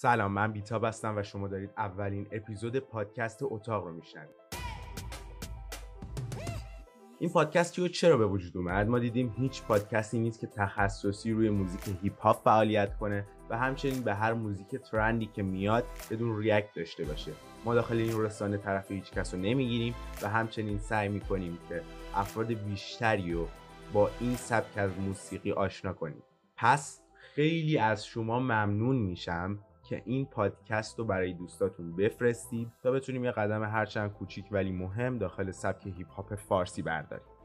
سلام من بیتاب هستم و شما دارید اولین اپیزود پادکست اتاق رو میشنوید. این پادکست رو چرا به وجود اومد؟ ما دیدیم هیچ پادکستی نیست که تخصصی روی موزیک هیپ هاپ فعالیت کنه و همچنین به هر موزیک trend ی که میاد بدون react داشته باشه. ما داخل این رسانه طرف هیچ کس رو نمی‌گیریم و همچنین سعی می‌کنیم که افراد بیشتری رو با این سبک از موسیقی آشنا کنیم. پس خیلی از شما ممنون میشم که این پادکست رو برای دوستاتون بفرستید تا بتونیم یه قدم هرچند کوچیک ولی مهم داخل سبک هیپ هاپ فارسی برداریم.